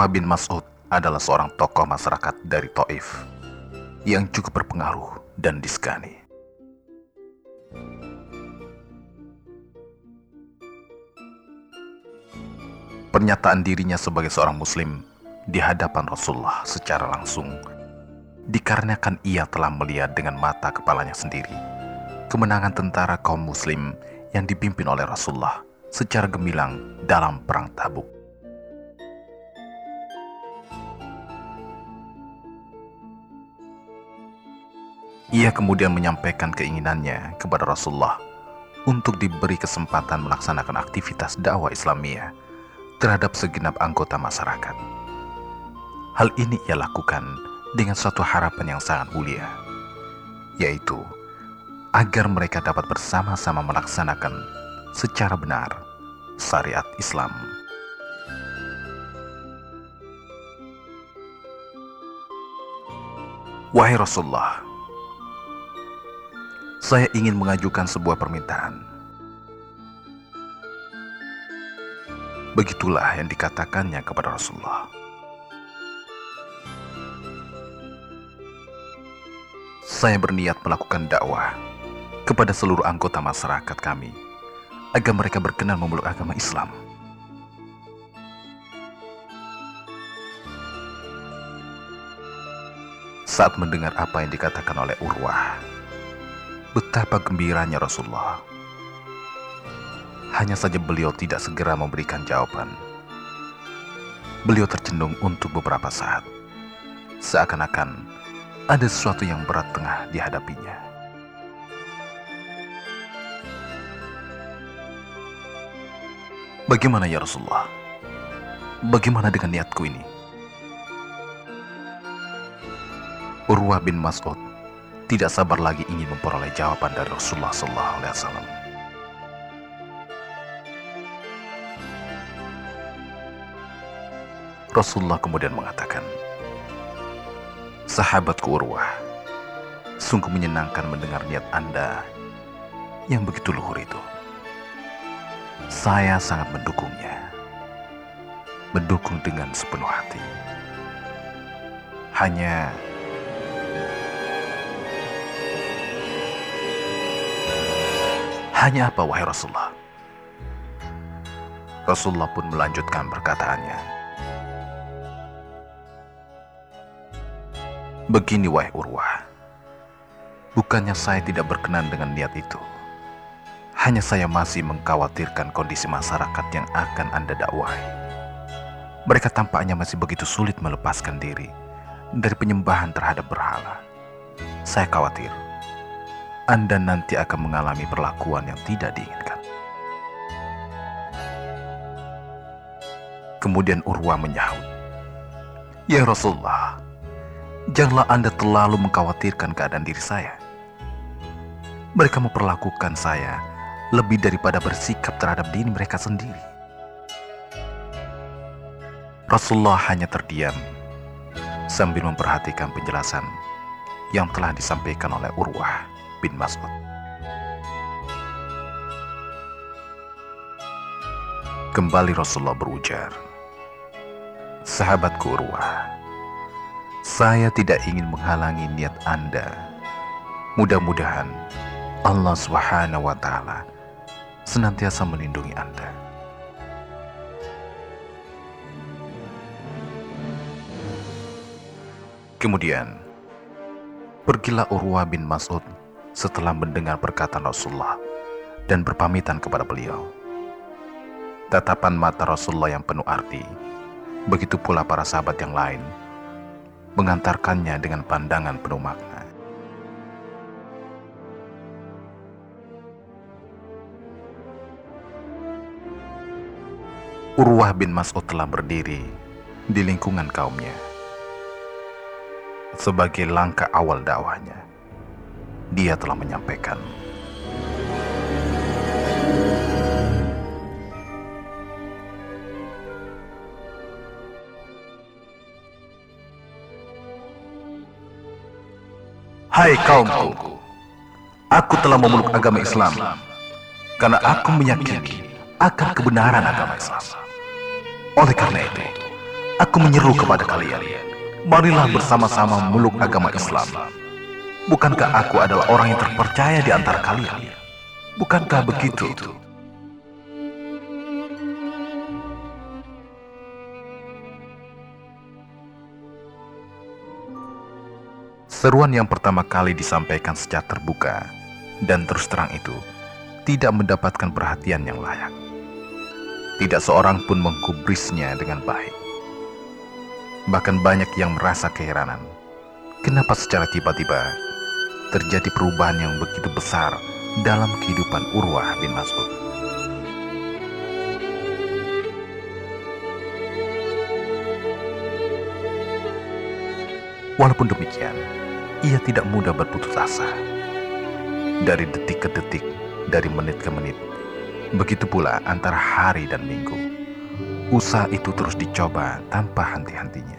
Urwah bin Mas'ud adalah seorang tokoh masyarakat dari Taif yang cukup berpengaruh dan disegani. Pernyataan dirinya sebagai seorang muslim di hadapan Rasulullah secara langsung dikarenakan ia telah melihat dengan mata kepalanya sendiri kemenangan tentara kaum muslim yang dipimpin oleh Rasulullah secara gemilang dalam perang Tabuk. Ia kemudian menyampaikan keinginannya kepada Rasulullah untuk diberi kesempatan melaksanakan aktivitas dakwah Islamiyah terhadap segenap anggota masyarakat. Hal ini ia lakukan dengan suatu harapan yang sangat mulia, yaitu agar mereka dapat bersama-sama melaksanakan secara benar syariat Islam. Wahai Rasulullah, saya ingin mengajukan sebuah permintaan. Begitulah yang dikatakannya kepada Rasulullah. Saya berniat melakukan dakwah kepada seluruh anggota masyarakat kami agar mereka berkenan memeluk agama Islam. Saat mendengar apa yang dikatakan oleh Urwah, betapa gembiranya Rasulullah. Hanya saja beliau tidak segera memberikan jawaban. Beliau tercenung untuk beberapa saat, seakan-akan ada sesuatu yang berat tengah dihadapinya. Bagaimana ya Rasulullah? Bagaimana dengan niatku ini? Urwah bin Mas'ud tidak sabar lagi ingin memperoleh jawaban dari Rasulullah Sallallahu Alaihi Wasallam. Rasulullah kemudian mengatakan, Sahabatku Urwah, sungguh menyenangkan mendengar niat Anda yang begitu luhur itu. Saya sangat mendukungnya. Mendukung dengan sepenuh hati. Hanya Hanya apa wahai Rasulullah? Rasulullah pun melanjutkan perkataannya. Begini wahai Urwah. Bukannya saya tidak berkenan dengan niat itu. Hanya saya masih mengkhawatirkan kondisi masyarakat yang akan Anda dakwahi. Mereka tampaknya masih begitu sulit melepaskan diri dari penyembahan terhadap berhala. Saya khawatir Anda nanti akan mengalami perlakuan yang tidak diinginkan. Kemudian Urwa menyahut, Ya Rasulullah, janganlah Anda terlalu mengkhawatirkan keadaan diri saya. Mereka memperlakukan saya lebih daripada bersikap terhadap diri mereka sendiri. Rasulullah hanya terdiam sambil memperhatikan penjelasan yang telah disampaikan oleh Urwah bin Mas'ud. Kembali Rasulullah berujar, Sahabatku Urwah, saya tidak ingin menghalangi niat Anda. Mudah-mudahan Allah Subhanahu wa taala senantiasa melindungi Anda. Kemudian, pergilah Urwah bin Mas'ud setelah mendengar perkataan Rasulullah dan berpamitan kepada beliau. Tatapan mata Rasulullah yang penuh arti, begitu pula para sahabat yang lain, mengantarkannya dengan pandangan penuh makna. Urwah bin Mas'ud telah berdiri di lingkungan kaumnya. Sebagai langkah awal dakwahnya, dia telah menyampaikan Hai kaumku, aku telah memeluk agama Islam karena aku meyakini akan kebenaran agama Islam. Oleh karena itu, Aku menyeru kepada kalian, marilah bersama-sama meluk agama Islam. Bukankah aku adalah orang yang terpercaya di antara kalian? Bukankah begitu? Seruan yang pertama kali disampaikan secara terbuka dan terus terang itu tidak mendapatkan perhatian yang layak. Tidak seorang pun mengkubrisnya dengan baik. Bahkan banyak yang merasa keheranan. Kenapa secara tiba-tiba terjadi perubahan yang begitu besar dalam kehidupan Urwah bin Mas'ud? Walaupun demikian, ia tidak mudah berputus asa. Dari detik ke detik, dari menit ke menit, begitu pula antara hari dan minggu. Usaha itu terus dicoba tanpa henti-hentinya.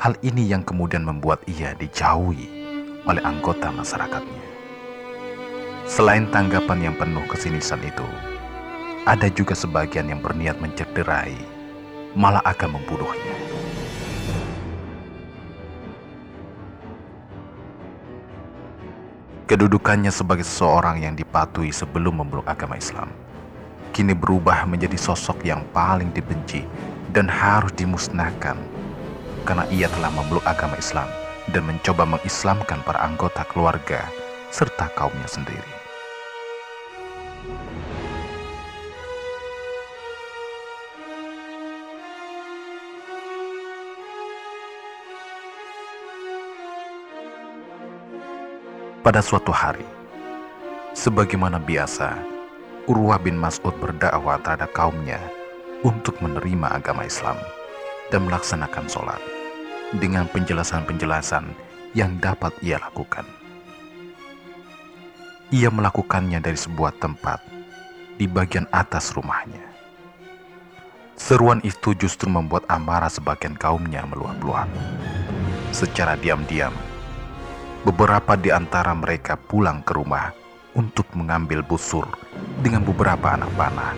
Hal ini yang kemudian membuat ia dijauhi oleh anggota masyarakatnya. Selain tanggapan yang penuh kesinisan itu, ada juga sebagian yang berniat mencederai, malah akan membunuhnya. Kedudukannya sebagai seseorang yang dipatuhi sebelum memeluk agama Islam, kini berubah menjadi sosok yang paling dibenci dan harus dimusnahkan karena ia telah memeluk agama Islam dan mencoba mengislamkan para anggota keluarga serta kaumnya sendiri. Pada suatu hari, sebagaimana biasa, Urwah bin Mas'ud berdakwah terhadap kaumnya untuk menerima agama Islam dan melaksanakan sholat dengan penjelasan-penjelasan yang dapat ia lakukan. Ia melakukannya dari sebuah tempat di bagian atas rumahnya. Seruan itu justru membuat amarah sebagian kaumnya meluap-luap. Secara diam-diam, Beberapa di antara mereka pulang ke rumah untuk mengambil busur dengan beberapa anak panah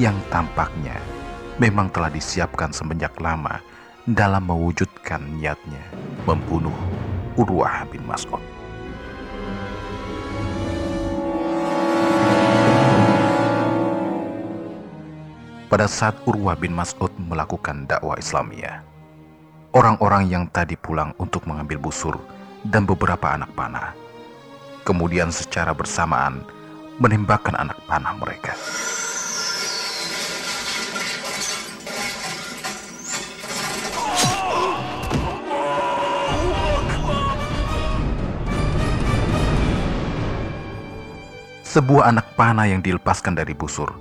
yang tampaknya memang telah disiapkan semenjak lama dalam mewujudkan niatnya membunuh Urwah bin Mas'ud. Pada saat Urwah bin Mas'ud melakukan dakwah Islamiyah, orang-orang yang tadi pulang untuk mengambil busur dan beberapa anak panah. Kemudian secara bersamaan menembakkan anak panah mereka. Sebuah anak panah yang dilepaskan dari busur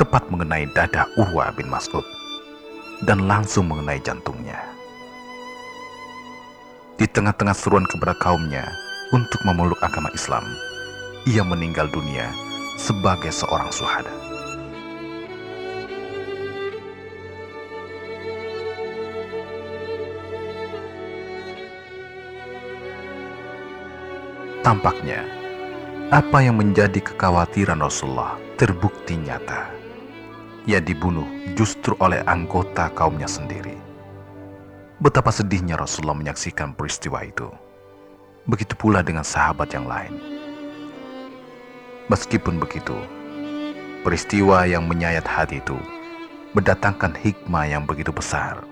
tepat mengenai dada Urwa bin Mas'ud dan langsung mengenai jantungnya di tengah-tengah seruan kepada kaumnya untuk memeluk agama Islam, ia meninggal dunia sebagai seorang suhada. Tampaknya, apa yang menjadi kekhawatiran Rasulullah terbukti nyata. Ia dibunuh justru oleh anggota kaumnya sendiri. Betapa sedihnya Rasulullah menyaksikan peristiwa itu. Begitu pula dengan sahabat yang lain. Meskipun begitu, peristiwa yang menyayat hati itu mendatangkan hikmah yang begitu besar.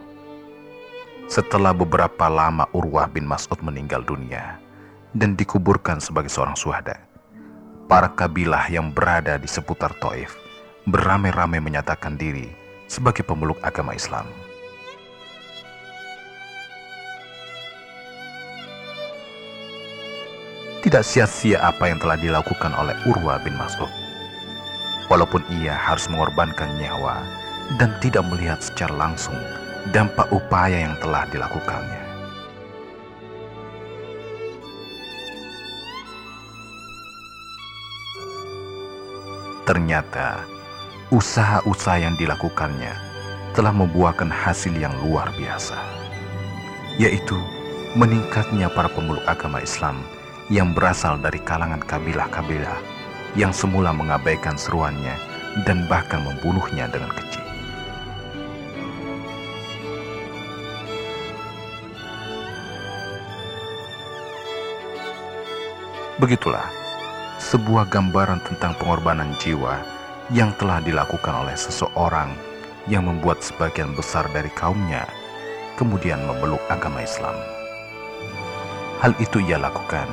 Setelah beberapa lama Urwah bin Mas'ud meninggal dunia dan dikuburkan sebagai seorang suhada, para kabilah yang berada di seputar Taif beramai-ramai menyatakan diri sebagai pemeluk agama Islam. Tidak sia-sia apa yang telah dilakukan oleh Urwa bin Mas'ud. Walaupun ia harus mengorbankan nyawa dan tidak melihat secara langsung dampak upaya yang telah dilakukannya. Ternyata, usaha-usaha yang dilakukannya telah membuahkan hasil yang luar biasa, yaitu meningkatnya para pemeluk agama Islam yang berasal dari kalangan kabilah-kabilah yang semula mengabaikan seruannya dan bahkan membunuhnya dengan kecil. Begitulah sebuah gambaran tentang pengorbanan jiwa yang telah dilakukan oleh seseorang yang membuat sebagian besar dari kaumnya kemudian memeluk agama Islam. Hal itu ia lakukan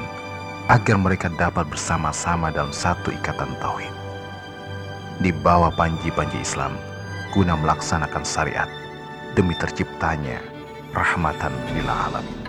agar mereka dapat bersama-sama dalam satu ikatan tauhid. Di bawah panji-panji Islam guna melaksanakan syariat demi terciptanya rahmatan lil alamin.